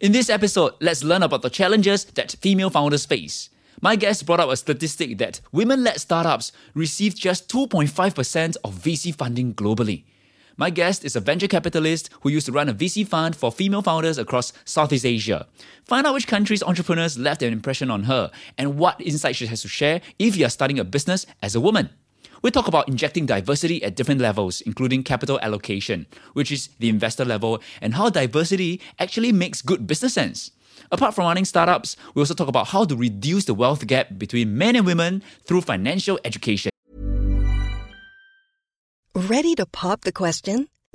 In this episode, let's learn about the challenges that female founders face. My guest brought up a statistic that women led startups receive just 2.5% of VC funding globally. My guest is a venture capitalist who used to run a VC fund for female founders across Southeast Asia. Find out which countries' entrepreneurs left an impression on her and what insights she has to share if you are starting a business as a woman. We talk about injecting diversity at different levels, including capital allocation, which is the investor level, and how diversity actually makes good business sense. Apart from running startups, we also talk about how to reduce the wealth gap between men and women through financial education. Ready to pop the question?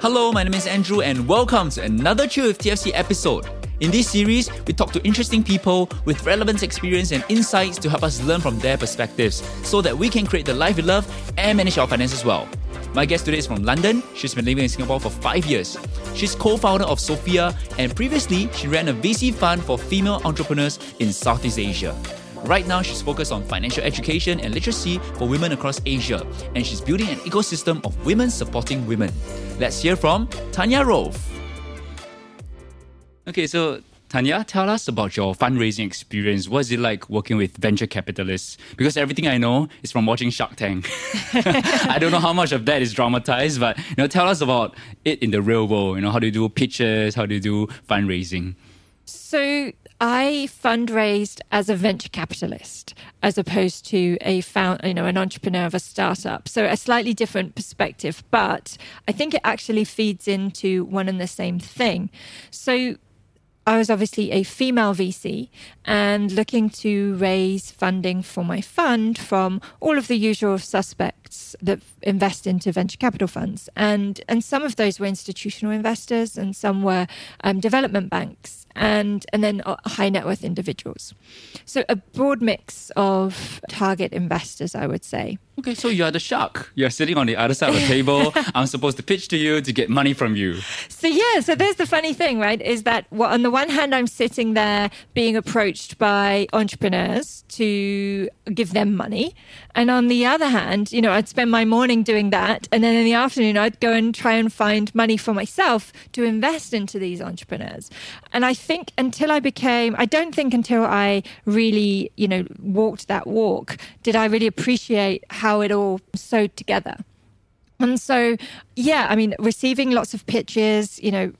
Hello, my name is Andrew, and welcome to another Chill with TFC episode. In this series, we talk to interesting people with relevant experience and insights to help us learn from their perspectives so that we can create the life we love and manage our finances well. My guest today is from London. She's been living in Singapore for five years. She's co founder of Sophia, and previously, she ran a VC fund for female entrepreneurs in Southeast Asia. Right now, she's focused on financial education and literacy for women across Asia, and she's building an ecosystem of women supporting women. Let's hear from Tanya Rolfe. Okay, so Tanya, tell us about your fundraising experience. What's it like working with venture capitalists? Because everything I know is from watching Shark Tank. I don't know how much of that is dramatized, but you know, tell us about it in the real world. You know, how do you do pitches? How do you do fundraising? So I fundraised as a venture capitalist as opposed to a found, you know, an entrepreneur of a startup. So a slightly different perspective, but I think it actually feeds into one and the same thing. So I was obviously a female VC and looking to raise funding for my fund from all of the usual suspects that invest into venture capital funds. And, and some of those were institutional investors and some were um, development banks and, and then uh, high net worth individuals. So a broad mix of target investors, I would say. Okay, so you are the shark. You're sitting on the other side of the table. I'm supposed to pitch to you to get money from you. So yeah, so there's the funny thing, right? Is that well, on the one hand, I'm sitting there being approached by entrepreneurs to give them money, and on the other hand, you know, I'd spend my morning doing that, and then in the afternoon, I'd go and try and find money for myself to invest into these entrepreneurs. And I think until I became, I don't think until I really, you know, walked that walk, did I really appreciate how it all sewed together. And so, yeah, I mean, receiving lots of pitches, you know,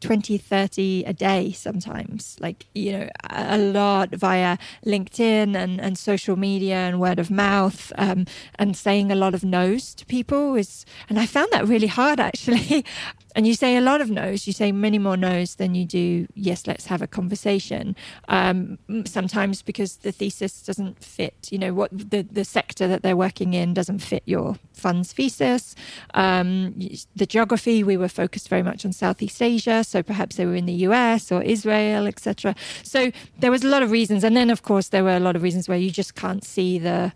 20, 30 a day sometimes, like, you know, a lot via LinkedIn and, and social media and word of mouth, um, and saying a lot of no's to people is, and I found that really hard actually. And you say a lot of no's. You say many more no's than you do yes let's have a conversation. Um, sometimes because the thesis doesn't fit you know what the, the sector that they're working in doesn't fit your fund's thesis. Um, the geography we were focused very much on southeast asia so perhaps they were in the us or israel etc so there was a lot of reasons. And then of course there were a lot of reasons where you just can't see the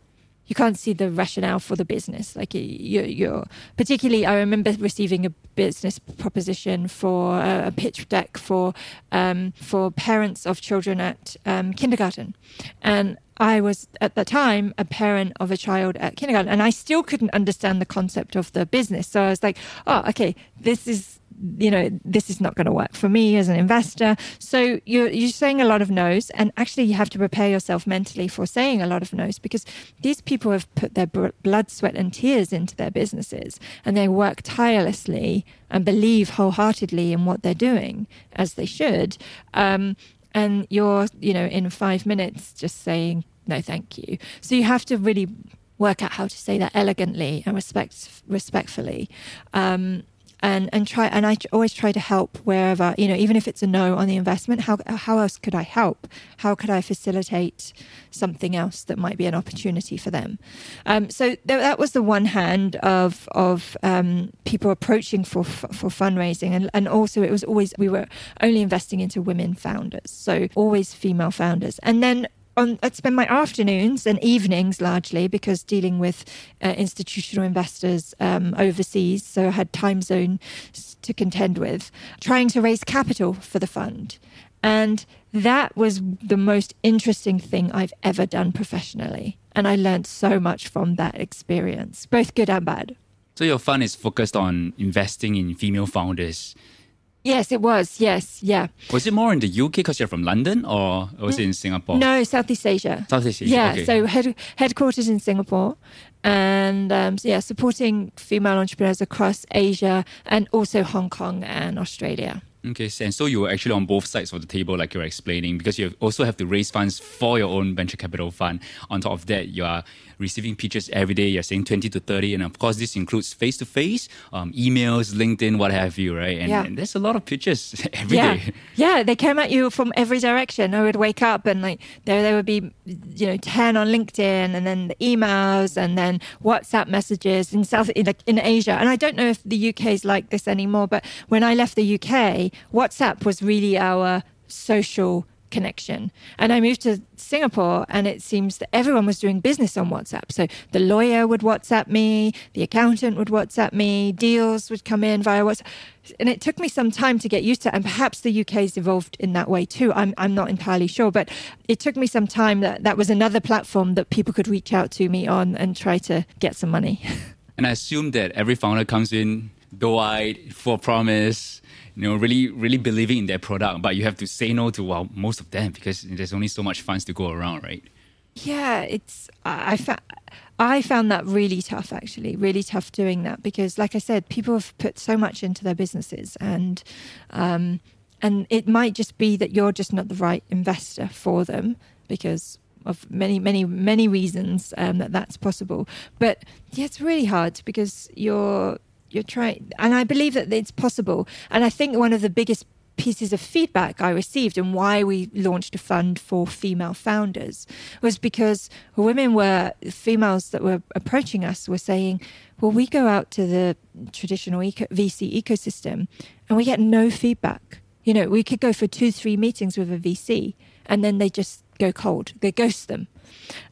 you can't see the rationale for the business. Like you, you're particularly, I remember receiving a business proposition for a, a pitch deck for um, for parents of children at um, kindergarten, and I was at the time a parent of a child at kindergarten, and I still couldn't understand the concept of the business. So I was like, "Oh, okay, this is you know, this is not going to work for me as an investor. So you're, you're saying a lot of no's, and actually you have to prepare yourself mentally for saying a lot of no's because these people have put their blood, sweat, and tears into their businesses, and they work tirelessly and believe wholeheartedly in what they're doing, as they should. Um, and you're, you know, in five minutes just saying no, thank you. So you have to really work out how to say that elegantly and respect respectfully. Um, and and try and I always try to help wherever you know even if it's a no on the investment how how else could I help? How could I facilitate something else that might be an opportunity for them? Um, so th- that was the one hand of of um, people approaching for for fundraising. And and also it was always we were only investing into women founders. So always female founders. And then on, I'd spend my afternoons and evenings largely because dealing with uh, institutional investors um, overseas, so I had time zone to contend with, trying to raise capital for the fund. And that was the most interesting thing I've ever done professionally. And I learned so much from that experience, both good and bad. So, your fund is focused on investing in female founders. Yes, it was. Yes, yeah. Was it more in the UK because you're from London, or was it in Singapore? No, Southeast Asia. Southeast Asia. Yeah, okay. so head, headquarters in Singapore, and um, so yeah, supporting female entrepreneurs across Asia and also Hong Kong and Australia. Okay, and so you were actually on both sides of the table, like you were explaining, because you also have to raise funds for your own venture capital fund. On top of that, you are receiving pitches every day. You're saying 20 to 30. And of course, this includes face to face, emails, LinkedIn, what have you, right? And, yeah. and there's a lot of pitches every yeah. day. yeah. they came at you from every direction. I would wake up and like there, there would be, you know, 10 on LinkedIn and then the emails and then WhatsApp messages in South, in, in Asia. And I don't know if the UK is like this anymore, but when I left the UK, WhatsApp was really our social connection. And I moved to Singapore, and it seems that everyone was doing business on WhatsApp. So the lawyer would WhatsApp me, the accountant would WhatsApp me, deals would come in via WhatsApp. And it took me some time to get used to. And perhaps the UK's evolved in that way too. I'm, I'm not entirely sure, but it took me some time that that was another platform that people could reach out to me on and try to get some money. and I assume that every founder comes in doe-eyed, for promise, you know, really, really believing in their product, but you have to say no to well, most of them because there's only so much funds to go around, right? Yeah, it's I found I found that really tough actually, really tough doing that because, like I said, people have put so much into their businesses, and um, and it might just be that you're just not the right investor for them because of many, many, many reasons um, that that's possible. But yeah, it's really hard because you're you're trying, and I believe that it's possible. And I think one of the biggest pieces of feedback I received and why we launched a fund for female founders was because women were females that were approaching us were saying, "Well, we go out to the traditional eco, VC ecosystem and we get no feedback. You know, we could go for two, three meetings with a VC and then they just go cold. They ghost them."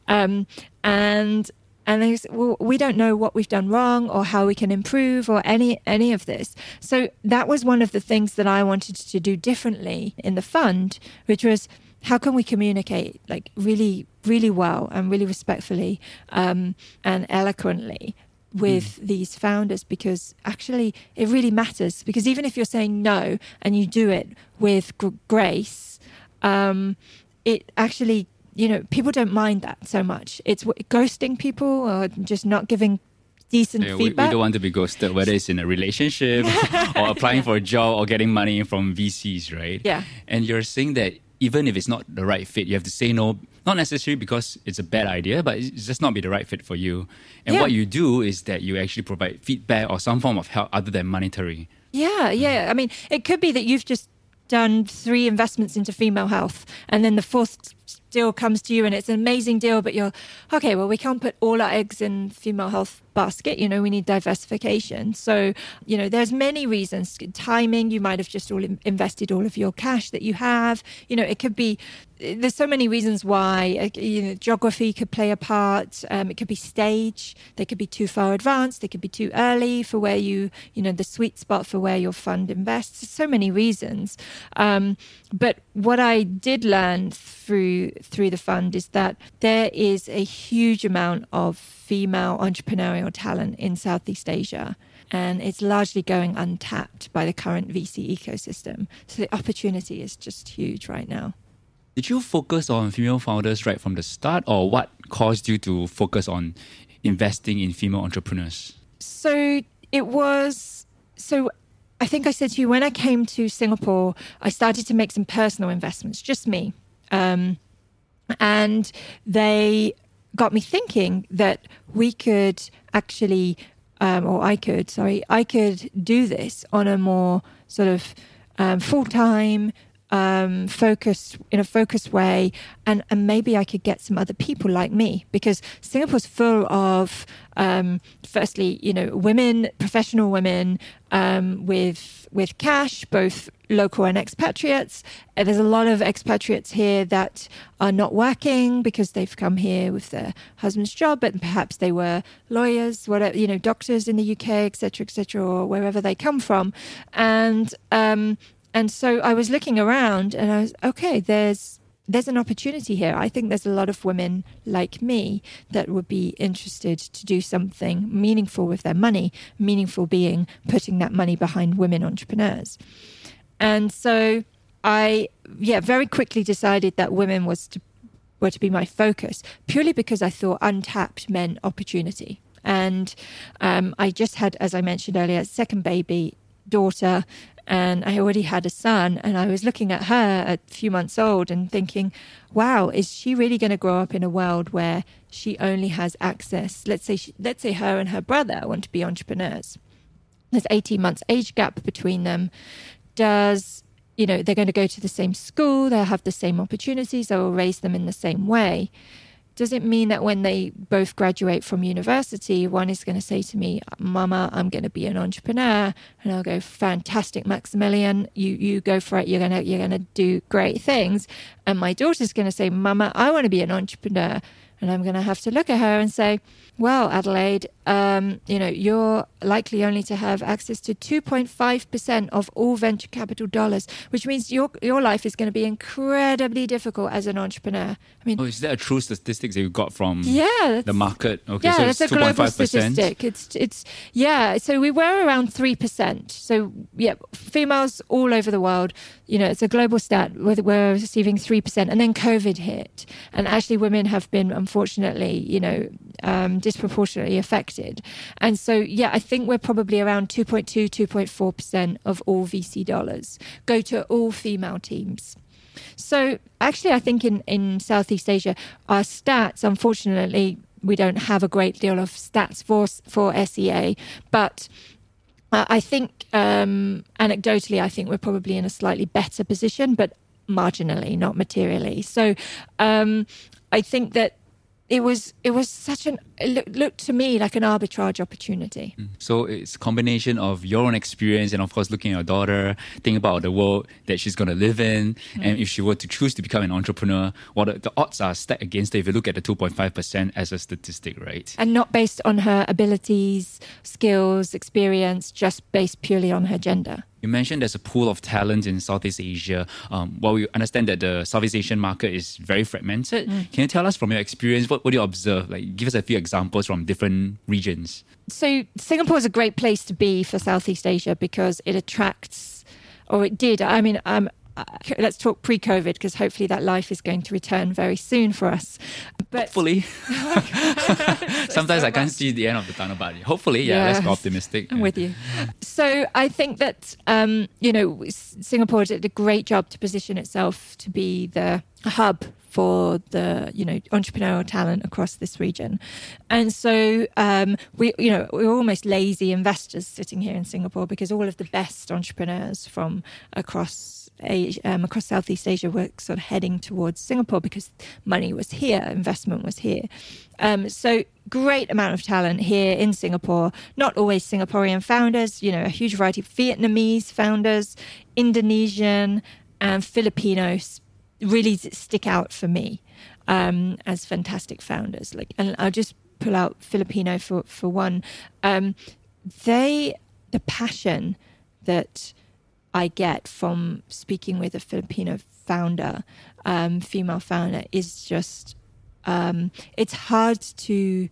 Um, and and they say, well, we don't know what we've done wrong or how we can improve or any any of this. So that was one of the things that I wanted to do differently in the fund, which was how can we communicate like really really well and really respectfully um, and eloquently with mm. these founders because actually it really matters because even if you're saying no and you do it with g- grace um, it actually you know, people don't mind that so much. It's ghosting people or just not giving decent yeah, feedback. We, we, don't want to be ghosted, whether it's in a relationship or applying for a job or getting money from VCs, right? Yeah. And you're saying that even if it's not the right fit, you have to say no, not necessarily because it's a bad idea, but it's just not be the right fit for you. And yeah. what you do is that you actually provide feedback or some form of help other than monetary. Yeah, mm. yeah. I mean, it could be that you've just done three investments into female health, and then the fourth deal comes to you and it's an amazing deal, but you're okay. Well, we can't put all our eggs in female health basket. You know, we need diversification. So, you know, there's many reasons. Timing, you might have just all invested all of your cash that you have. You know, it could be there's so many reasons why you know, geography could play a part. Um, it could be stage. They could be too far advanced. They could be too early for where you, you know, the sweet spot for where your fund invests. There's So many reasons. Um, but what I did learn through through the fund is that there is a huge amount of female entrepreneurial talent in Southeast Asia and it's largely going untapped by the current VC ecosystem. So the opportunity is just huge right now. Did you focus on female founders right from the start, or what caused you to focus on investing in female entrepreneurs? So it was so. I think I said to you when I came to Singapore, I started to make some personal investments, just me, um, and they got me thinking that we could actually um, or I could, sorry, I could do this on a more sort of um, full time, um, focused in a focused way, and and maybe I could get some other people like me because Singapore's full of, um, firstly, you know, women, professional women um, with with cash, both local and expatriates. And there's a lot of expatriates here that are not working because they've come here with their husband's job, but perhaps they were lawyers, whatever, you know, doctors in the UK, etc., etc., or wherever they come from, and um, and so I was looking around and I was, okay, there's there's an opportunity here. I think there's a lot of women like me that would be interested to do something meaningful with their money, meaningful being putting that money behind women entrepreneurs. And so I, yeah, very quickly decided that women was to, were to be my focus purely because I thought untapped meant opportunity. And um, I just had, as I mentioned earlier, second baby daughter and I already had a son, and I was looking at her a few months old and thinking, wow, is she really going to grow up in a world where she only has access? Let's say, she, let's say her and her brother want to be entrepreneurs. There's 18 months age gap between them. Does you know they're going to go to the same school? They'll have the same opportunities. I will raise them in the same way does it mean that when they both graduate from university, one is going to say to me, Mama, I'm going to be an entrepreneur? And I'll go, Fantastic, Maximilian, you, you go for it. You're to, you're going to do great things. And my daughter's going to say, Mama, I want to be an entrepreneur. And I'm going to have to look at her and say, well, Adelaide, um, you know, you're likely only to have access to 2.5% of all venture capital dollars, which means your your life is going to be incredibly difficult as an entrepreneur. I mean, oh, is that a true statistic that you got from yeah, the market? Okay, yeah, so it's, it's a global statistic. It's it's yeah. So we were around three percent. So yeah, females all over the world. You know, it's a global stat. Where we're receiving three percent, and then COVID hit, and actually, women have been unfortunately, you know. Um, disproportionately affected. And so, yeah, I think we're probably around 2.2, 2.4% of all VC dollars go to all female teams. So, actually, I think in, in Southeast Asia, our stats, unfortunately, we don't have a great deal of stats for, for SEA, but I think um, anecdotally, I think we're probably in a slightly better position, but marginally, not materially. So um, I think that it was it was such an it looked to me like an arbitrage opportunity. Mm. So it's a combination of your own experience and of course looking at your daughter, think about the world that she's going to live in, mm. and if she were to choose to become an entrepreneur, well, the, the odds are stacked against her if you look at the two point five percent as a statistic, right? And not based on her abilities, skills, experience, just based purely on her gender. You mentioned there's a pool of talent in Southeast Asia. Um, well, we understand that the Southeast Asian market is very fragmented. Mm. Can you tell us from your experience what, what do you observe? Like, give us a few examples from different regions. So, Singapore is a great place to be for Southeast Asia because it attracts, or it did. I mean, um, uh, let's talk pre-COVID because hopefully that life is going to return very soon for us. But hopefully, sometimes so I can't see the end of the tunnel, but hopefully, yeah, yes. let's be optimistic. I'm with you. So I think that um, you know Singapore did a great job to position itself to be the hub for the you know entrepreneurial talent across this region, and so um, we you know we're almost lazy investors sitting here in Singapore because all of the best entrepreneurs from across Asia, um, across Southeast Asia were sort of heading towards Singapore because money was here, investment was here. Um, so great amount of talent here in Singapore. Not always Singaporean founders, you know, a huge variety of Vietnamese founders, Indonesian, and Filipinos really stick out for me um, as fantastic founders. Like, and I'll just pull out Filipino for for one. Um, they the passion that I get from speaking with a Filipino founder, um, female founder, is just um, it's hard to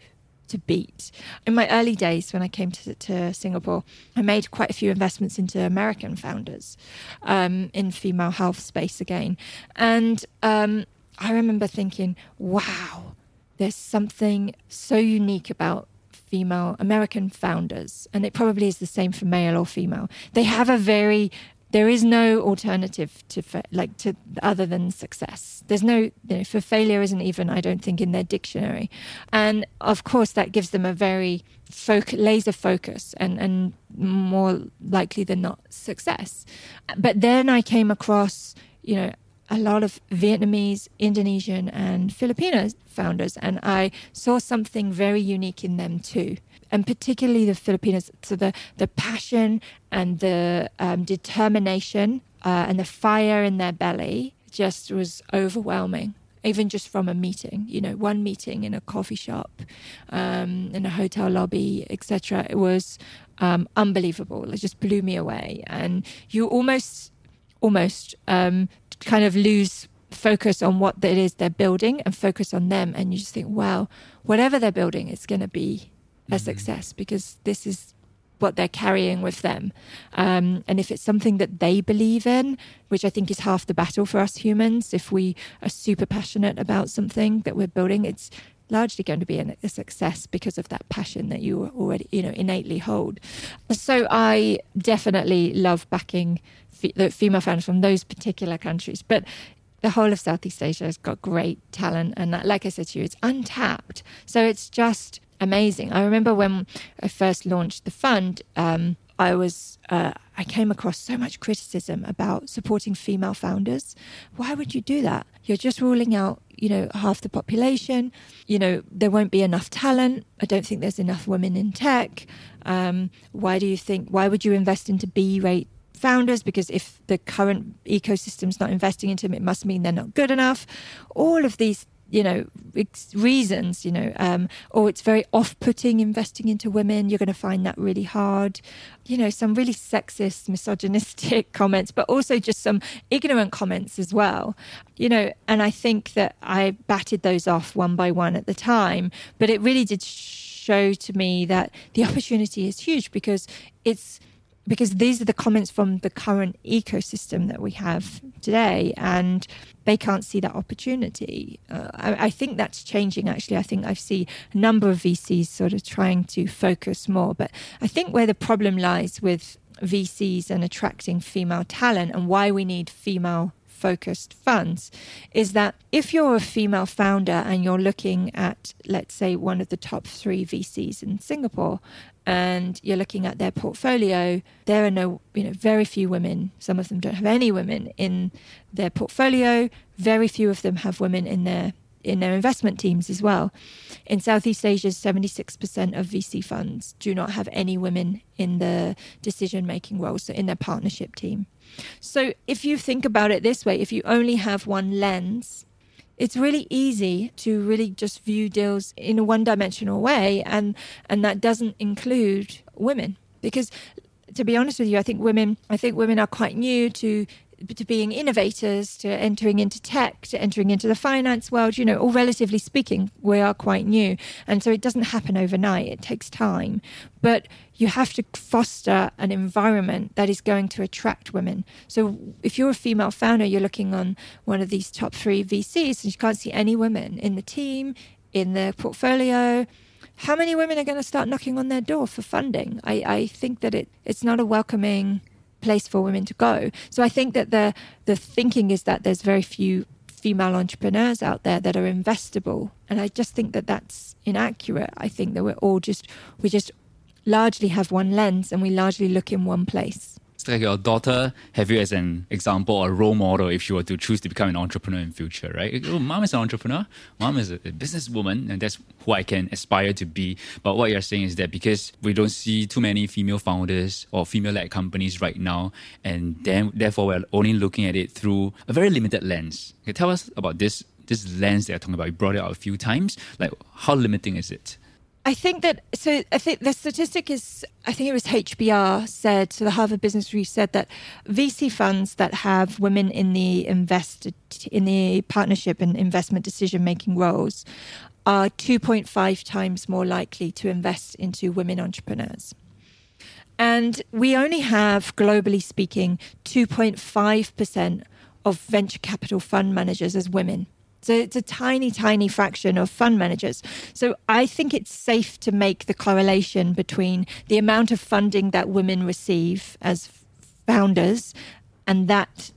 to beat. In my early days, when I came to, to Singapore, I made quite a few investments into American founders um, in female health space again, and um, I remember thinking, "Wow, there's something so unique about female American founders, and it probably is the same for male or female. They have a very there is no alternative to fa- like to other than success. There's no you know, for failure isn't even I don't think in their dictionary, and of course that gives them a very foc- laser focus and and more likely than not success. But then I came across you know a lot of Vietnamese, Indonesian, and Filipino founders, and I saw something very unique in them too. And particularly the Filipinos, so the, the passion and the um, determination uh, and the fire in their belly just was overwhelming. Even just from a meeting, you know, one meeting in a coffee shop, um, in a hotel lobby, etc. It was um, unbelievable. It just blew me away, and you almost, almost um, kind of lose focus on what it is they're building and focus on them. And you just think wow whatever they're building is going to be a mm-hmm. success because this is what they're carrying with them. Um, and if it's something that they believe in which i think is half the battle for us humans if we are super passionate about something that we're building it's largely going to be a success because of that passion that you already you know innately hold. So i definitely love backing the female founders from those particular countries but the whole of Southeast Asia has got great talent. And like I said to you, it's untapped. So it's just amazing. I remember when I first launched the fund, um, I was uh, I came across so much criticism about supporting female founders. Why would you do that? You're just ruling out, you know, half the population. You know, there won't be enough talent. I don't think there's enough women in tech. Um, why do you think? Why would you invest into B-rate founders because if the current ecosystem's not investing into them, it must mean they're not good enough. All of these you know reasons you know um, or it's very off-putting investing into women you're going to find that really hard you know some really sexist misogynistic comments but also just some ignorant comments as well you know and i think that i batted those off one by one at the time but it really did show to me that the opportunity is huge because it's because these are the comments from the current ecosystem that we have today, and they can't see that opportunity. Uh, I, I, think that's changing. Actually, I think I see a number of VCs sort of trying to focus more. But I think where the problem lies with VCs and attracting female talent, and why we need female focused funds is that if you're a female founder and you're looking at, let's say, one of the top three VCs in Singapore, and you're looking at their portfolio, there are no, you know, very few women. Some of them don't have any women in their portfolio. Very few of them have women in their in their investment teams as well. In Southeast Asia, 76% of VC funds do not have any women in the decision making roles, so in their partnership team. So if you think about it this way, if you only have one lens, it's really easy to really just view deals in a one dimensional way and and that doesn't include women. Because to be honest with you, I think women I think women are quite new to to being innovators, to entering into tech, to entering into the finance world, you know, all relatively speaking, we are quite new. And so it doesn't happen overnight, it takes time. But you have to foster an environment that is going to attract women. So if you're a female founder, you're looking on one of these top three VCs and you can't see any women in the team, in the portfolio. How many women are going to start knocking on their door for funding? I, I think that it, it's not a welcoming place for women to go. So I think that the the thinking is that there's very few female entrepreneurs out there that are investable, and I just think that that's inaccurate. I think that we're all just we just largely have one lens and we largely look in one place like your daughter have you as an example or role model if she were to choose to become an entrepreneur in future, right? Oh, mom is an entrepreneur, mom is a businesswoman, and that's who I can aspire to be. But what you're saying is that because we don't see too many female founders or female-led companies right now, and then therefore we're only looking at it through a very limited lens. Okay, tell us about this this lens that you're talking about. You brought it out a few times. Like, how limiting is it? I think that so. I think the statistic is. I think it was HBR said. So the Harvard Business Review said that VC funds that have women in the invested in the partnership and investment decision making roles are 2.5 times more likely to invest into women entrepreneurs. And we only have, globally speaking, 2.5% of venture capital fund managers as women. So it's a tiny, tiny fraction of fund managers. So I think it's safe to make the correlation between the amount of funding that women receive as founders and that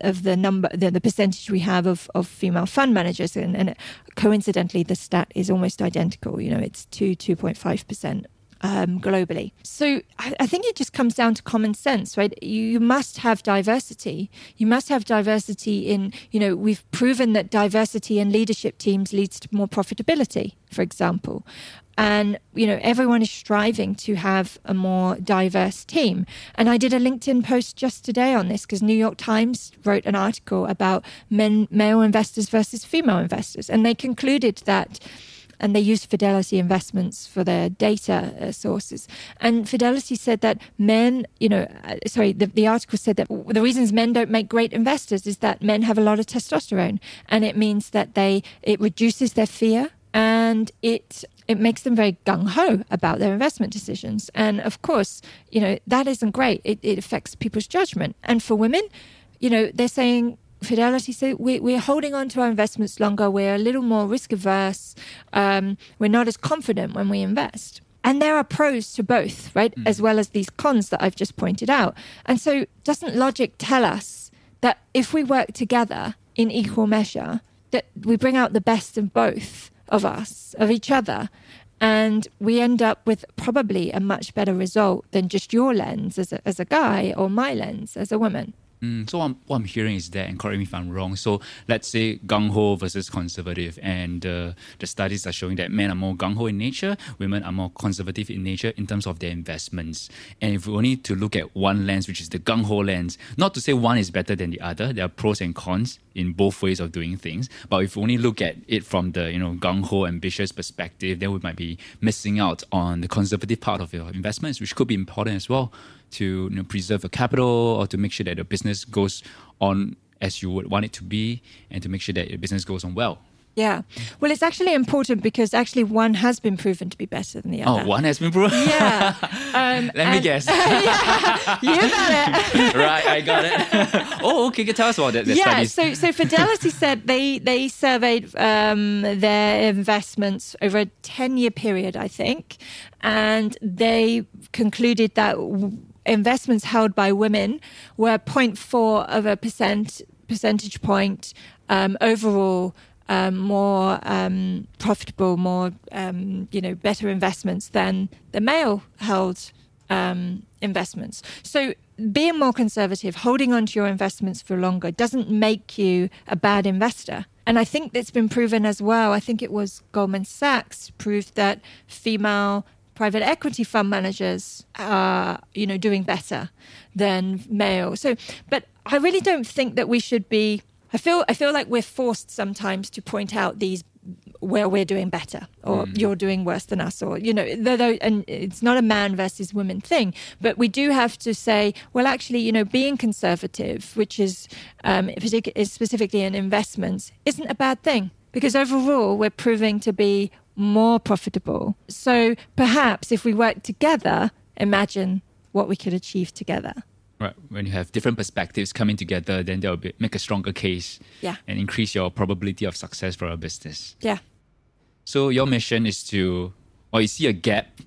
of the number, the, the percentage we have of, of female fund managers, and, and coincidentally, the stat is almost identical. You know, it's two two point five percent um, globally. So I, I, think it just comes down to common sense, right? You, must have diversity. You must have diversity in, you know, we've proven that diversity in leadership teams leads to more profitability, for example. And, you know, everyone is striving to have a more diverse team. And I did a LinkedIn post just today on this because New York Times wrote an article about men, male investors versus female investors. And they concluded that and they used Fidelity Investments for their data uh, sources. And Fidelity said that men, you know, uh, sorry, the, the article said that the reasons men don't make great investors is that men have a lot of testosterone, and it means that they it reduces their fear and it it makes them very gung ho about their investment decisions. And of course, you know that isn't great. It, it affects people's judgment. And for women, you know, they're saying Fidelity said we, we're holding on to our investments longer. We're a little more risk averse. Um, we're not as confident when we invest. And there are pros to both, right? Mm. As well as these cons that I've just pointed out. And so, doesn't logic tell us that if we work together in equal measure, that we bring out the best of both of us, of each other, and we end up with probably a much better result than just your lens as a, as a guy or my lens as a woman? Mm, so I'm, what I'm hearing is that, and correct me if I'm wrong. So let's say gung ho versus conservative, and uh, the studies are showing that men are more gung ho in nature, women are more conservative in nature in terms of their investments. And if we only to look at one lens, which is the gung ho lens, not to say one is better than the other, there are pros and cons in both ways of doing things. But if we only look at it from the you know gung ho ambitious perspective, then we might be missing out on the conservative part of your investments, which could be important as well to you know, preserve your capital or to make sure that the business goes on as you would want it to be and to make sure that your business goes on well. Yeah. Well, it's actually important because actually one has been proven to be better than the other. Oh, one has been proven? Yeah. Um, Let me guess. yeah, you got it. right, I got it. oh, okay. Can tell us about that. Yeah, so, so Fidelity said they, they surveyed um, their investments over a 10 year period, I think, and they concluded that investments held by women were 0.4 of a percent percentage point um, overall um, more um, profitable, more um, you know better investments than the male held um, investments. So being more conservative, holding on to your investments for longer, doesn't make you a bad investor. And I think that's been proven as well. I think it was Goldman Sachs proved that female private equity fund managers are, you know, doing better than male. So, but I really don't think that we should be. I feel I feel like we're forced sometimes to point out these where we're doing better or mm. you're doing worse than us or you know though, and it's not a man versus woman thing but we do have to say well actually you know being conservative which is um, is specifically in investments isn't a bad thing because overall we're proving to be more profitable. So perhaps if we work together, imagine what we could achieve together. Right. When you have different perspectives coming together, then they'll be, make a stronger case. Yeah. And increase your probability of success for a business. Yeah. So your mission is to, or you see a gap,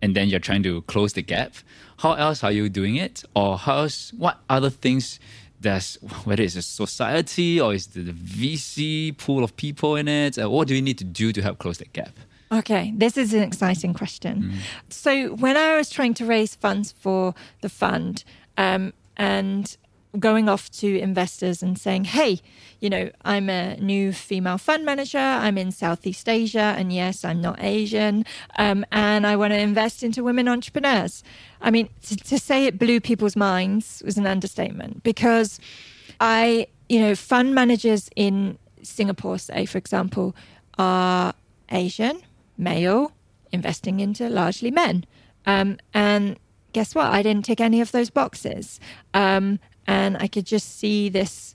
and then you're trying to close the gap. How else are you doing it, or how else, what other things there's whether it's a society or is the VC pool of people in it? Uh, what do we need to do to help close that gap? Okay, this is an exciting question. Mm. So, when I was trying to raise funds for the fund, um, and going off to investors and saying, hey, you know, I'm a new female fund manager. I'm in Southeast Asia. And yes, I'm not Asian. Um, and I want to invest into women entrepreneurs. I mean, to, to say it blew people's minds was an understatement because I, you know, fund managers in Singapore, say, for example, are Asian, male, investing into largely men. Um, and guess what? I didn't tick any of those boxes. Um, and I could just see this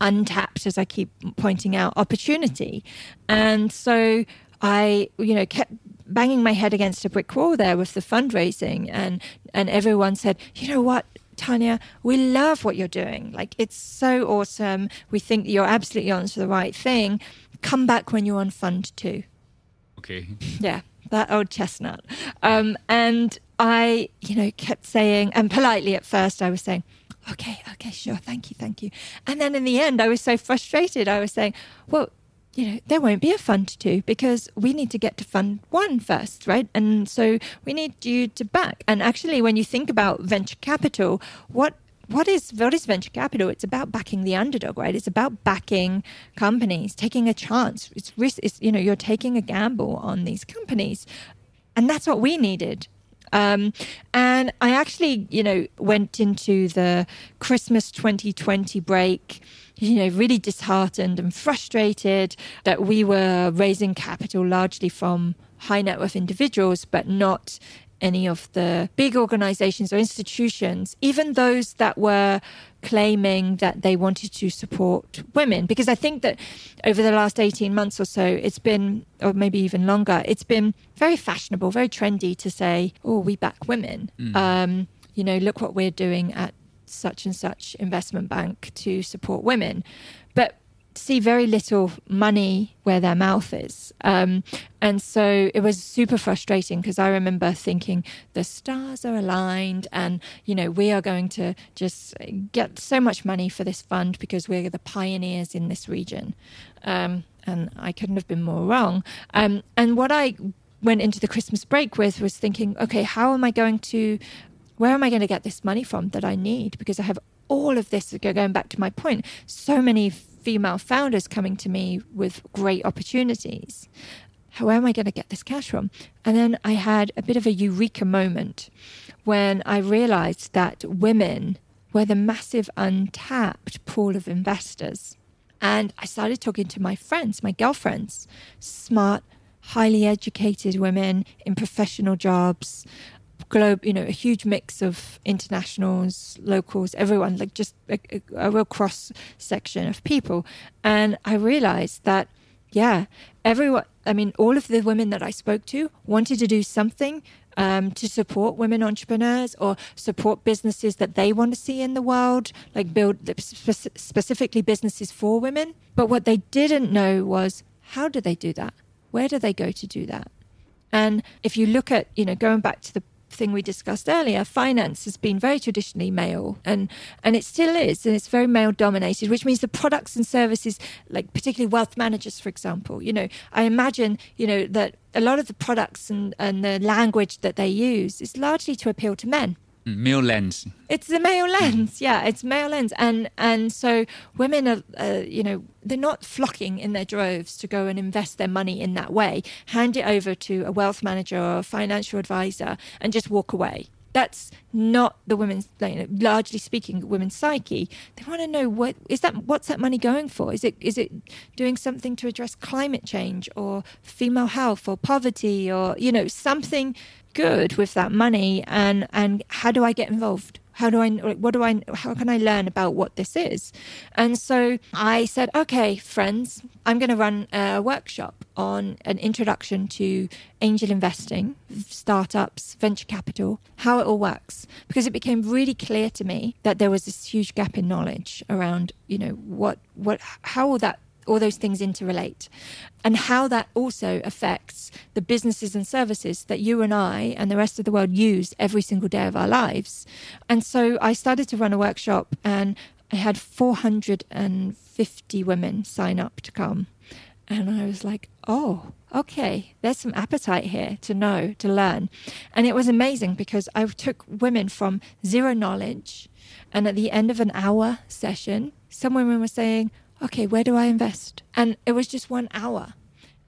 untapped, as I keep pointing out, opportunity. And so I, you know, kept banging my head against a brick wall there with the fundraising, and and everyone said, you know what, Tanya, we love what you're doing. Like it's so awesome. We think you're absolutely on to the right thing. Come back when you're on fund two. Okay. Yeah, that old chestnut. Um, and I, you know, kept saying, and politely at first, I was saying, okay, okay, sure, thank you, thank you. And then in the end, I was so frustrated. I was saying, well, you know, there won't be a fund two because we need to get to fund one first, right? And so we need you to back. And actually, when you think about venture capital, what what is what is venture capital? It's about backing the underdog, right? It's about backing companies, taking a chance. It's risk. It's you know you're taking a gamble on these companies, and that's what we needed. Um, and I actually, you know, went into the Christmas 2020 break, you know, really disheartened and frustrated that we were raising capital largely from high net worth individuals, but not any of the big organizations or institutions, even those that were claiming that they wanted to support women. Because I think that over the last 18 months or so, it's been, or maybe even longer, it's been very fashionable, very trendy to say, oh, we back women. Mm. Um, you know, look what we're doing at such and such investment bank to support women. But see very little money where their mouth is. Um, and so it was super frustrating because I remember thinking the stars are aligned and, you know, we are going to just get so much money for this fund because we're the pioneers in this region. Um, and I couldn't have been more wrong. Um, and what I went into the Christmas break with was thinking, okay, how am I going to where am I going to get this money from that I need? Because I have all of this, going back to my point, so many female founders coming to me with great opportunities. How am I going to get this cash from? And then I had a bit of a eureka moment when I realized that women were the massive untapped pool of investors. And I started talking to my friends, my girlfriends, smart, highly educated women in professional jobs globe, you know, a huge mix of internationals, locals, everyone, like just a, a, real cross section of people. And I realized that, yeah, everyone, I mean, all of the women that I spoke to wanted to do something um, to support women entrepreneurs or support businesses that they want to see in the world, like build spe- specifically businesses for women. But what they didn't know was how do they do that? Where do they go to do that? And if you look at, you know, going back to the thing we discussed earlier, finance has been very traditionally male and, and it still is, and it's very male dominated, which means the products and services, like particularly wealth managers, for example, you know, I imagine, you know, that a lot of the products and, and the language that they use is largely to appeal to men. Male lens. It's the male lens, yeah. It's male lens, and and so women are, uh, you know, they're not flocking in their droves to go and invest their money in that way. Hand it over to a wealth manager or a financial advisor, and just walk away. That's not the women's, you know, largely speaking, women's psyche. They want to know what is that. What's that money going for? Is it is it doing something to address climate change or female health or poverty or you know something good with that money and and how do I get involved? How do I what do I how can I learn about what this is? And so I said, okay, friends, I'm going to run a workshop on an introduction to angel investing, startups, venture capital, how it all works because it became really clear to me that there was this huge gap in knowledge around, you know, what what how all that all those things interrelate and how that also affects the businesses and services that you and I and the rest of the world use every single day of our lives. And so I started to run a workshop and I had 450 women sign up to come. And I was like, oh, okay, there's some appetite here to know, to learn. And it was amazing because I took women from zero knowledge. And at the end of an hour session, some women were saying, okay, where do I invest? And it was just one hour.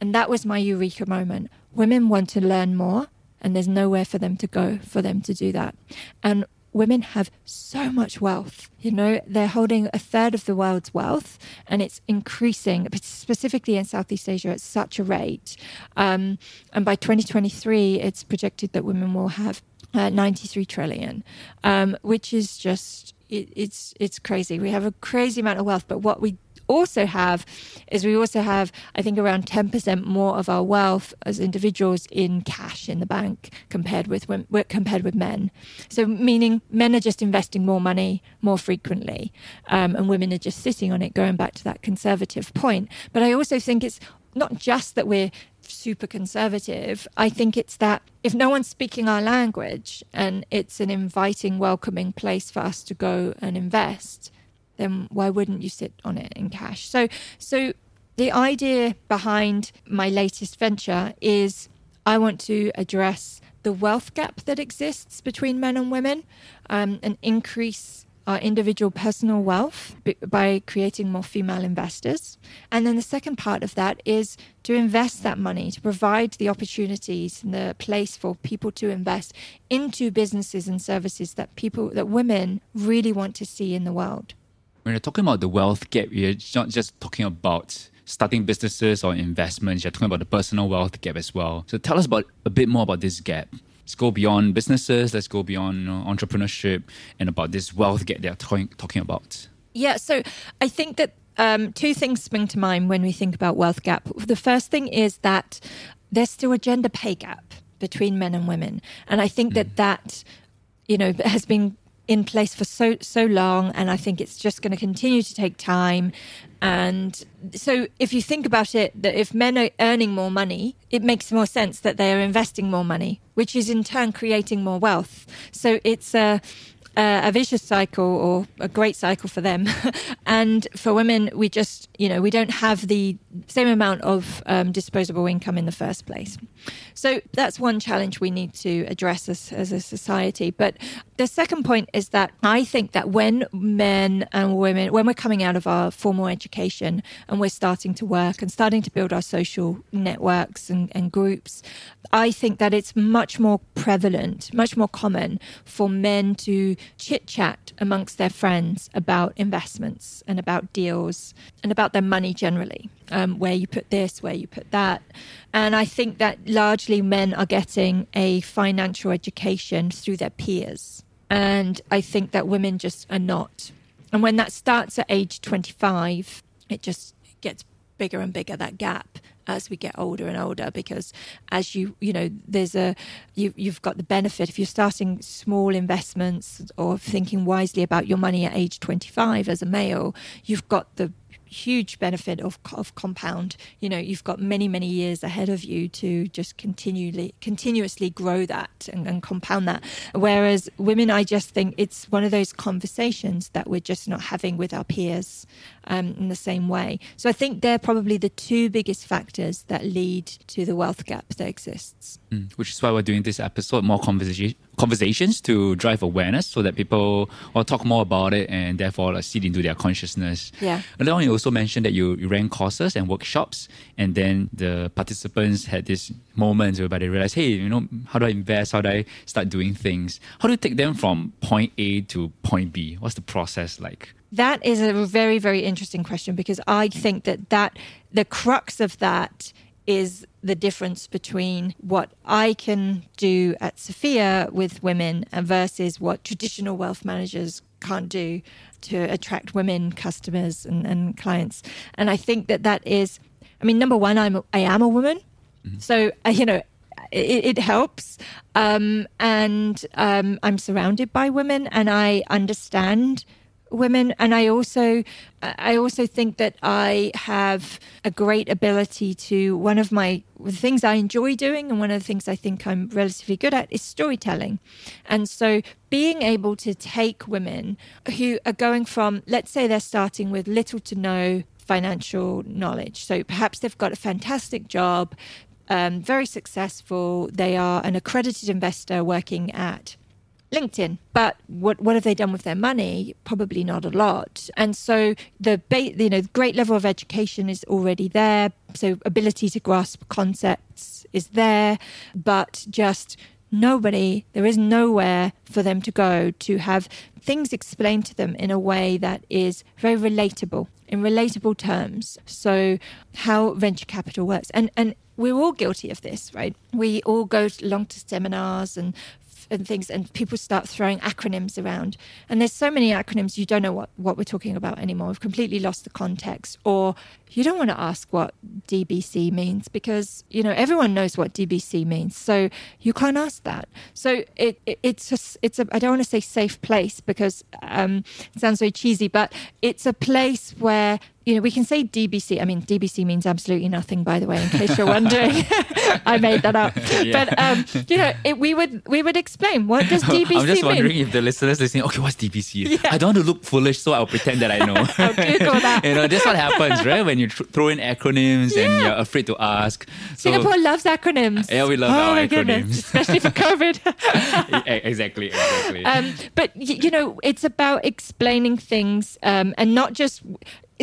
And that was my eureka moment. Women want to learn more, and there's nowhere for them to go for them to do that. And women have so much wealth. You know, they're holding a third of the world's wealth, and it's increasing, specifically in Southeast Asia, at such a rate. Um, and by 2023, it's projected that women will have uh, 93 trillion, um, which is just it, it's it's crazy. We have a crazy amount of wealth, but what we also have is we also have, I think, around 10% more of our wealth as individuals in cash in the bank compared with compared with men. So meaning men are just investing more money more frequently, um, and women are just sitting on it. Going back to that conservative point, but I also think it's not just that we're super conservative. I think it's that if no one's speaking our language and it's an inviting, welcoming place for us to go and invest, then why wouldn't you sit on it in cash? So, so the idea behind my latest venture is I want to address the wealth gap that exists between men and women um, and increase our individual personal wealth by creating more female investors. And then the second part of that is to invest that money, to provide the opportunities and the place for people to invest into businesses and services that people, that women really want to see in the world. When you're talking about the wealth gap, you're not just talking about starting businesses or investments, you're talking about the personal wealth gap as well. So tell us about a bit more about this gap let's go beyond businesses, let's go beyond you know, entrepreneurship and about this wealth gap they're talking, talking about. Yeah, so I think that um, two things spring to mind when we think about wealth gap. The first thing is that there's still a gender pay gap between men and women, and I think mm. that that you know has been in place for so so long and i think it's just going to continue to take time. And so if you think about it that if men are earning more money it makes more sense that they are investing more money which is in turn creating more wealth. So it's a uh, a vicious cycle or a great cycle for them. and for women, we just, you know, we don't have the same amount of um, disposable income in the first place. So that's one challenge we need to address as, as a society. But the second point is that I think that when men and women, when we're coming out of our formal education and we're starting to work and starting to build our social networks and, and groups, I think that it's much more prevalent, much more common for men to chit chat amongst their friends about investments and about deals and about their money generally. Um, where you put this, where you put that. And I think that largely men are getting a financial education through their peers. And I think that women just are not. And when that starts at age 25, it just gets bigger and bigger, that gap as we get older and older because as you you know there's a you you've got the benefit if you're starting small investments or thinking wisely about your money at age 25 as a male you've got the huge benefit of, of compound. You know, you've got many, many years ahead of you to just continually, continuously grow that and, and compound that. Whereas women, I just think it's one of those conversations that we're just not having with our peers um, in the same way. So I think they're probably the two biggest factors that lead to the wealth gap that exists. Mm, which is why we're doing this episode, more conversation conversations to drive awareness so that people will talk more about it and therefore like, seed into their consciousness. Yeah. Earlier on, you also mentioned that you, you ran courses and workshops, and then the participants had this moment where they realized, hey, you know, how do I invest? How do I start doing things? How do you take them from point A to point B? What's the process like? That is a very, very interesting question because I think that that the crux of that is the difference between what I can do at Sophia with women versus what traditional wealth managers can't do to attract women customers and, and clients. And I think that that is, I mean, number one, I'm I am a woman, mm-hmm. so uh, you know. It, it helps, um, and um, I'm surrounded by women, and I understand women and i also i also think that i have a great ability to one of my the things i enjoy doing and one of the things i think i'm relatively good at is storytelling. And so being able to take women who are going from let's say they're starting with little to no financial knowledge. So perhaps they've got a fantastic job um, very successful they are an accredited investor working at LinkedIn. But what what have they done with their money? Probably not a lot. And so the ba- you know great level of education is already there. So ability to grasp concepts is there, but just nobody there is nowhere for them to go to have things explained to them in a way that is very relatable in relatable terms so how venture capital works and and we're all guilty of this, right? We all go along to seminars and and things, and people start throwing acronyms around. And there's so many acronyms, you don't know what, what we're talking about anymore. We've completely lost the context. Or you don't want to ask what DBC means because, you know, everyone knows what DBC means. So you can't ask that. So it, it it's just, it's a, I don't want to say safe place because um, it sounds very cheesy, but it's a place where you know, we can say DBC. I mean, DBC means absolutely nothing, by the way, in case you're wondering. I made that up. Yeah. But um, you know, it, we would we would explain what does DBC mean. I'm just mean. wondering if the listeners listening, okay, what's DBC? I don't want to look foolish, so I'll pretend that I know. I'll Google that. you know, that's what happens, right? When you tr- throw in acronyms and you're afraid to ask. So, Singapore loves acronyms. Yeah, we love oh our acronyms. Goodness, especially for COVID. Exactly, exactly. um, but y- you know, it's about explaining things um, and not just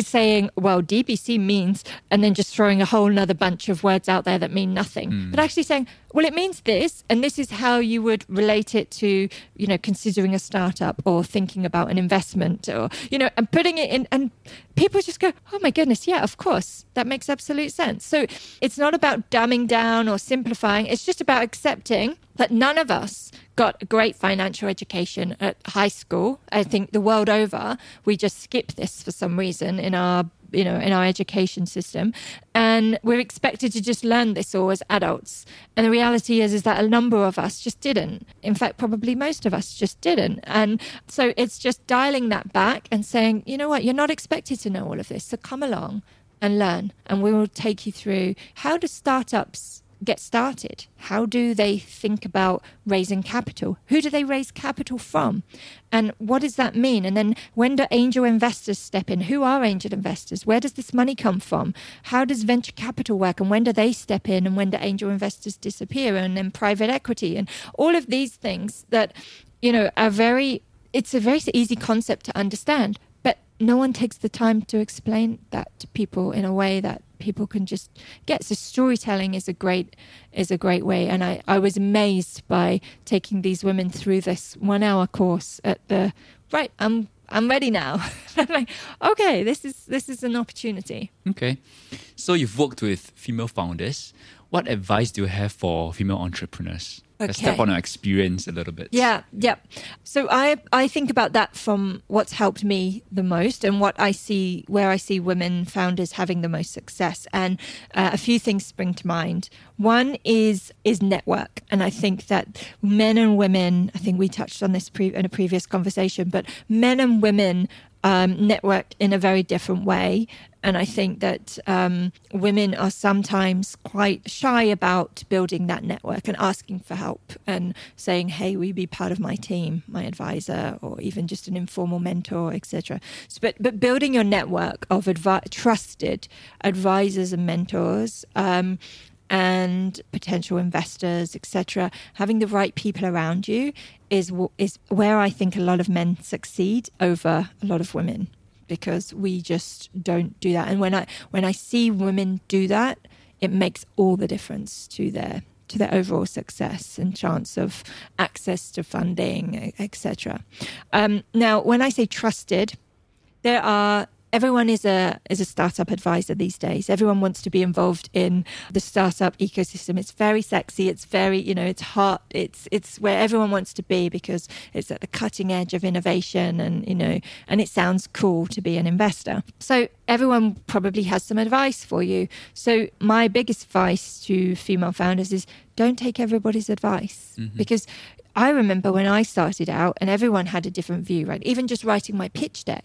saying, well, DBC means, and then just throwing a whole nother bunch of words out there that mean nothing. Hmm. But actually saying, well, it means this, and this is how you would relate it to, you know, considering a startup or thinking about an investment or, you know, and putting it in. And people just go, oh my goodness, yeah, of course. That makes absolute sense. So it's not about dumbing down or simplifying, it's just about accepting that none of us got a great financial education at high school. I think the world over, we just skip this for some reason in our you know in our education system. And we're expected to just learn this all as adults. And the reality is is that a number of us just didn't. In fact probably most of us just didn't. And so it's just dialing that back and saying you know what? You're not expected to know all of this. So come along and learn and we will take you through how do startups get started? How do they think about raising capital? Who do they raise capital from? And what does that mean? And then when do angel investors step in? Who are angel investors? Where does this money come from? How does venture capital work? And when do they step in? And when do angel investors disappear? And then private equity and all of these things that, you know, are very, it's a very easy concept to understand, but no one takes the time to explain that to people in a way that people can just get so storytelling is a great is a great way and i i was amazed by taking these women through this one hour course at the right i'm i'm ready now i'm like okay this is this is an opportunity okay. So you've worked with female founders. What advice do you have for female entrepreneurs? Let's step on our experience a little bit. Yeah, yeah. So I I think about that from what's helped me the most and what I see where I see women founders having the most success. And uh, a few things spring to mind. One is is network, and I think that men and women. I think we touched on this pre- in a previous conversation, but men and women um, network in a very different way. And I think that um, women are sometimes quite shy about building that network and asking for help and saying, "Hey, will you be part of my team, my advisor, or even just an informal mentor, etc." So, but but building your network of advi- trusted advisors and mentors. Um, and potential investors, etc. Having the right people around you is is where I think a lot of men succeed over a lot of women because we just don't do that. And when I when I see women do that, it makes all the difference to their to their overall success and chance of access to funding, etc. Um, now, when I say trusted, there are everyone is a is a startup advisor these days. Everyone wants to be involved in the startup ecosystem. It's very sexy. It's very you know it's hot. It's it's where everyone wants to be because it's at the cutting edge of innovation and you know and it sounds cool to be an investor. So everyone probably has some advice for you. So my biggest advice to female founders is don't take everybody's advice. Mm-hmm. Because I remember when I started out and everyone had a different view, right? Even just writing my pitch deck.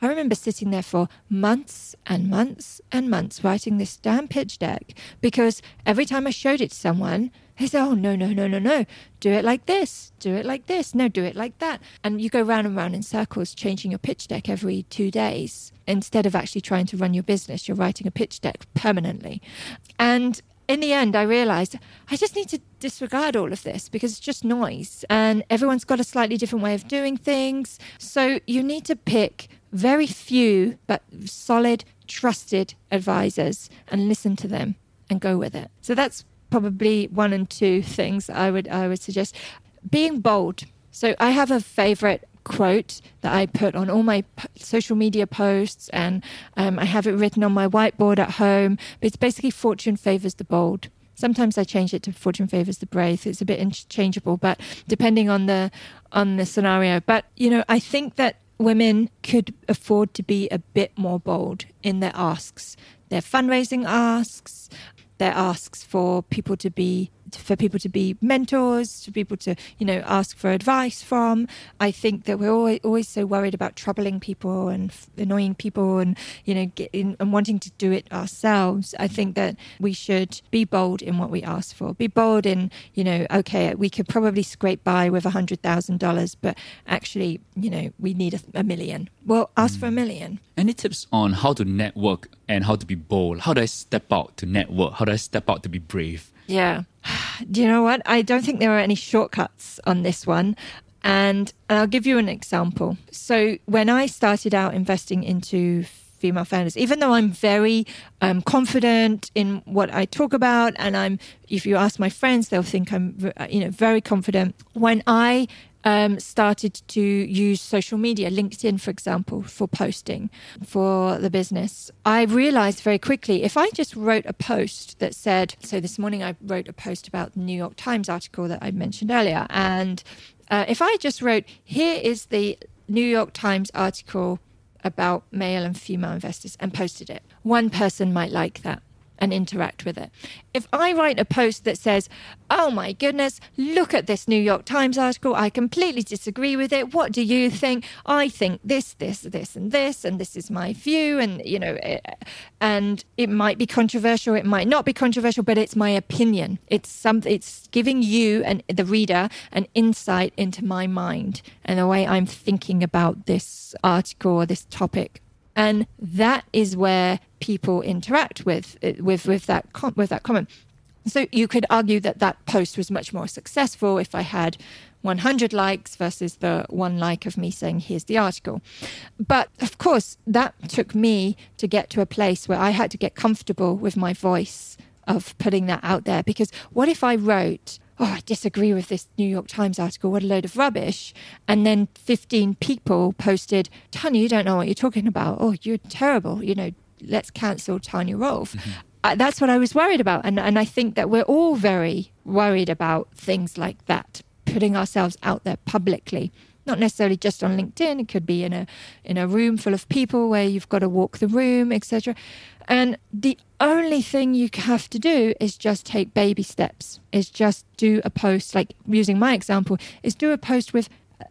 I remember sitting there for months and months and months writing this damn pitch deck because every time I showed it to someone, they said, Oh, no, no, no, no, no. Do it like this. Do it like this. No, do it like that. And you go round and round in circles changing your pitch deck every two days. Instead of actually trying to run your business, you're writing a pitch deck permanently. And in the end, I realized I just need to disregard all of this because it's just noise and everyone's got a slightly different way of doing things. So you need to pick very few but solid, trusted advisors and listen to them and go with it. So that's probably one and two things I would I would suggest. Being bold. So I have a favorite quote that I put on all my social media posts, and um, I have it written on my whiteboard at home. But it's basically fortune favors the bold. Sometimes I change it to fortune favors the brave. It's a bit interchangeable, but depending on the on the scenario. But you know, I think that women could afford to be a bit more bold in their asks, their fundraising asks, their asks for people to be for people to be mentors, for people to, you know, ask for advice from. I think that we're always, always so worried about troubling people and f- annoying people and, you know, in, and wanting to do it ourselves. I think that we should be bold in what we ask for. Be bold in, you know, okay, we could probably scrape by with a $100,000, but actually, you know, we need a, a million. Well, ask mm. for a million. Any tips on how to network and how to be bold? How do I step out to network? How do I step out to be brave? Yeah. Do you know what? I don't think there are any shortcuts on this one. And I'll give you an example. So, when I started out investing into female founders, even though I'm very um, confident in what I talk about, and I'm, if you ask my friends, they'll think I'm, you know, very confident. When I um, started to use social media, LinkedIn, for example, for posting for the business, I realized very quickly if I just wrote a post that said, so this morning I wrote a post about the New York Times article that I mentioned earlier. And uh, if I just wrote, here is the New York Times article about male and female investors and posted it, one person might like that and interact with it. If I write a post that says, Oh my goodness, look at this New York Times article, I completely disagree with it. What do you think? I think this, this, this, and this, and this is my view. And, you know, eh, and it might be controversial, it might not be controversial, but it's my opinion. It's something, it's giving you and the reader an insight into my mind and the way I'm thinking about this article or this topic and that is where people interact with uh, with with that with that comment. So you could argue that that post was much more successful if I had 100 likes versus the one like of me saying, here's the article. But of course, that took me to get to a place where I had to get comfortable with my voice of putting that out there. Because what if I wrote, oh, I disagree with this New York Times article, what a load of rubbish. And then 15 people posted, Tanya, you don't know what you're talking about. Oh, you're terrible. You know, let's cancel Tanya Rolfe. Mm-hmm. Uh, that's what I was worried about. And, and I think that we're all very worried about things like that, putting ourselves out there publicly not necessarily just on LinkedIn. It could be in a in a room full of people where you've got to walk the room, etc. And the only thing you have to do is just take baby steps, is just do a post, like using my example, is do a post with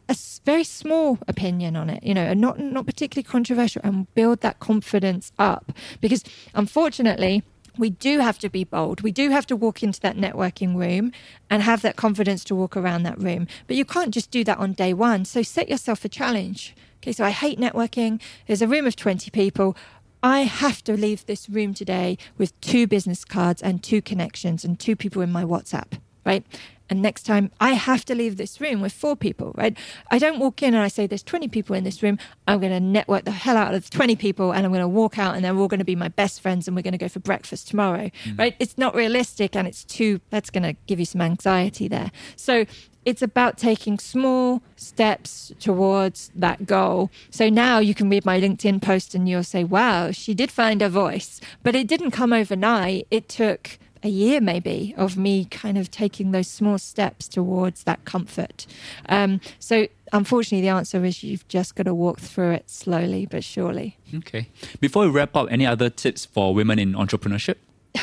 a very small opinion on it, you know, and not not particularly controversial, and build that confidence up. Because unfortunately, we do have to be bold. We do have to walk into that networking room and have that confidence to walk around that room. But you can't just do that on day one. So set yourself a challenge. Okay, so I hate networking. There's a room of 20 people. I have to leave this room today with two business cards and two connections and two people in my WhatsApp, right? And next time I have to leave this room with four people, right? I don't walk in and I say, there's 20 people in this room. I'm going to network the hell out of 20 people and I'm going to walk out and they're all going to be my best friends and we're going to go for breakfast tomorrow, mm. right? It's not realistic and it's too, that's going to give you some anxiety there. So it's about taking small steps towards that goal. So now you can read my LinkedIn post and you'll say, wow, she did find her voice. But it didn't come overnight. It took a year maybe of me kind of taking those small steps towards that comfort. Um, so unfortunately, the answer is you've just got to walk through it slowly but surely. Okay. Before we wrap up, any other tips for women in entrepreneurship?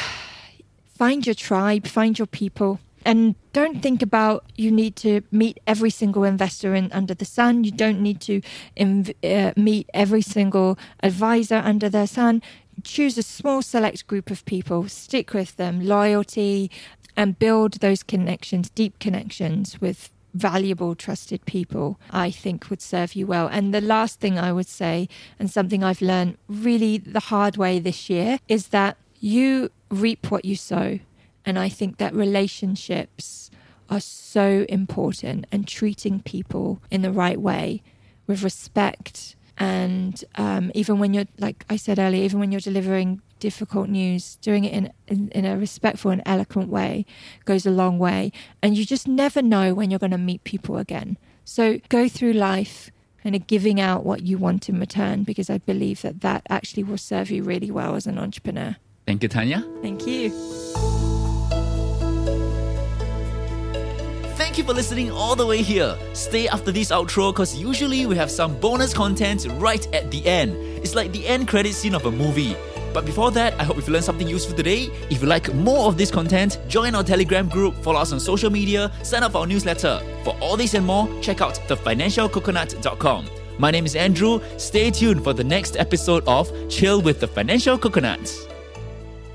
find your tribe, find your people. And don't think about you need to meet every single investor in, under the sun. You don't need to inv- uh, meet every single advisor under the sun. Choose a small select group of people, stick with them, loyalty, and build those connections, deep connections with valuable, trusted people, I think would serve you well. And the last thing I would say, and something I've learned really the hard way this year, is that you reap what you sow. And I think that relationships are so important and treating people in the right way with respect. And um, even when you're, like I said earlier, even when you're delivering difficult news, doing it in, in, in a respectful and eloquent way goes a long way. And you just never know when you're going to meet people again. So go through life kind of giving out what you want in return because I believe that that actually will serve you really well as an entrepreneur. Thank you, Tanya. Thank you. Thank you for listening all the way here. Stay after this outro because usually we have some bonus content right at the end. It's like the end credit scene of a movie. But before that, I hope you've learned something useful today. If you like more of this content, join our Telegram group, follow us on social media, sign up for our newsletter. For all this and more, check out thefinancialcoconut.com. My name is Andrew. Stay tuned for the next episode of Chill with the Financial Coconut.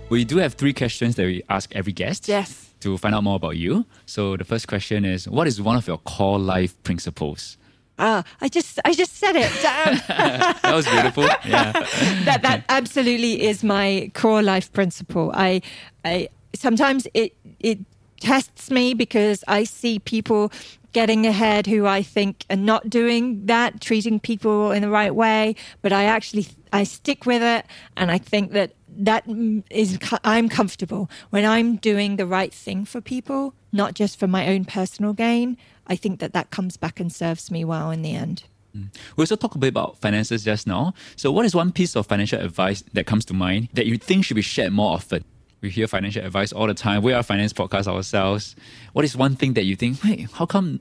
We do have three questions that we ask every guest. Yes. To find out more about you. So the first question is what is one of your core life principles? Ah, I just I just said it. That was beautiful. Yeah. that that absolutely is my core life principle. I I sometimes it it tests me because I see people getting ahead who I think are not doing that, treating people in the right way, but I actually I stick with it and I think that that is I'm comfortable when I'm doing the right thing for people, not just for my own personal gain. I think that that comes back and serves me well in the end. Mm. We also talked a bit about finances just now. So, what is one piece of financial advice that comes to mind that you think should be shared more often? We hear financial advice all the time. We are a finance podcast ourselves. What is one thing that you think, hey, how come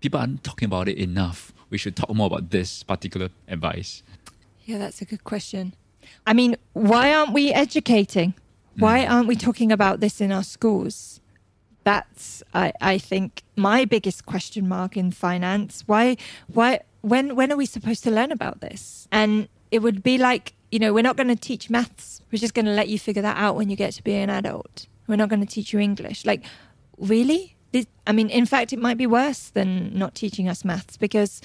people aren't talking about it enough? We should talk more about this particular advice. Yeah, that's a good question. I mean, why aren't we educating? Why mm. aren't we talking about this in our schools? that's I, I think my biggest question mark in finance. Why why when when are we supposed to learn about this? And it would be like, you know, we're not going to teach maths. We're just going to let you figure that out when you get to be an adult. We're not going to teach you English. Like, really? This, I mean, in fact, it might be worse than not teaching us maths because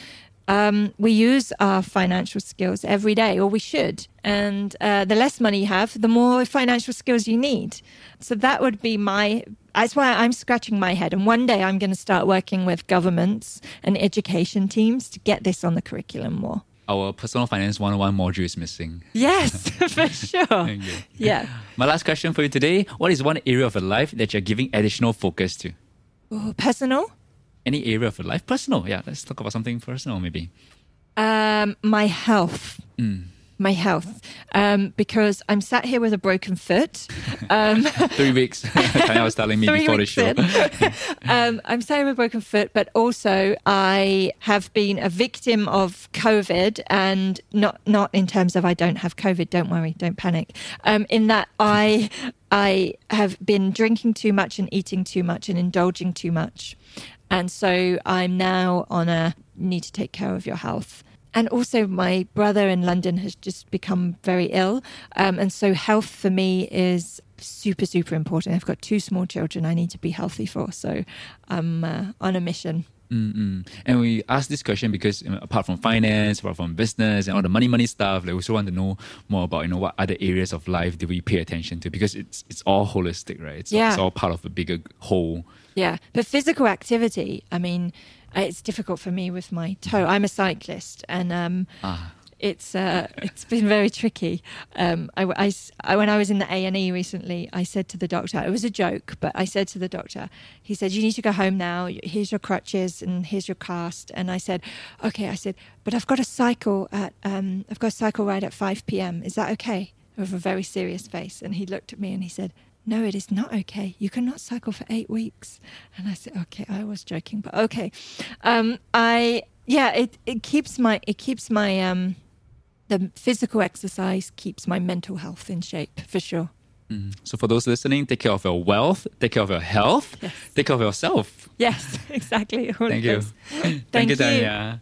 um, we use our financial skills every day, or we should. And uh, the less money you have, the more financial skills you need. So that would be my. That's why I'm scratching my head. And one day I'm going to start working with governments and education teams to get this on the curriculum more. Our personal finance 101 module is missing. Yes, for sure. yeah. My last question for you today What is one area of your life that you're giving additional focus to? Ooh, personal? Any area of your life? Personal, yeah. Let's talk about something personal, maybe. Um, my health. Mm. My health, um, because I'm sat here with a broken foot. Um, three weeks. I was telling me before the show. um, I'm sat here with a broken foot, but also I have been a victim of COVID, and not not in terms of I don't have COVID. Don't worry, don't panic. Um, in that I I have been drinking too much and eating too much and indulging too much. And so I'm now on a need to take care of your health. And also, my brother in London has just become very ill. Um, and so, health for me is super, super important. I've got two small children I need to be healthy for. So, I'm uh, on a mission. Mm-mm. And we ask this question because you know, apart from finance, apart from business and all the money, money stuff, we also want to know more about you know what other areas of life do we pay attention to because it's it's all holistic, right? It's, yeah. it's all part of a bigger whole. Yeah, but physical activity. I mean, it's difficult for me with my toe. I'm a cyclist, and um, ah it's uh, it's been very tricky. Um, I, I, I, when I was in the A and E recently, I said to the doctor, it was a joke, but I said to the doctor, he said, "You need to go home now. Here's your crutches and here's your cast." And I said, "Okay." I said, "But I've got a cycle at um, I've got a cycle ride at five p.m. Is that okay?" With a very serious face, and he looked at me and he said, no, it is not okay. You cannot cycle for eight weeks. And I said, okay, I was joking, but okay. Um, I, yeah, it, it keeps my, it keeps my, um, the physical exercise keeps my mental health in shape for sure. Mm. So for those listening, take care of your wealth, take care of your health, yes. take care of yourself. Yes, exactly. Thank you. Thank, Thank you, Tanya.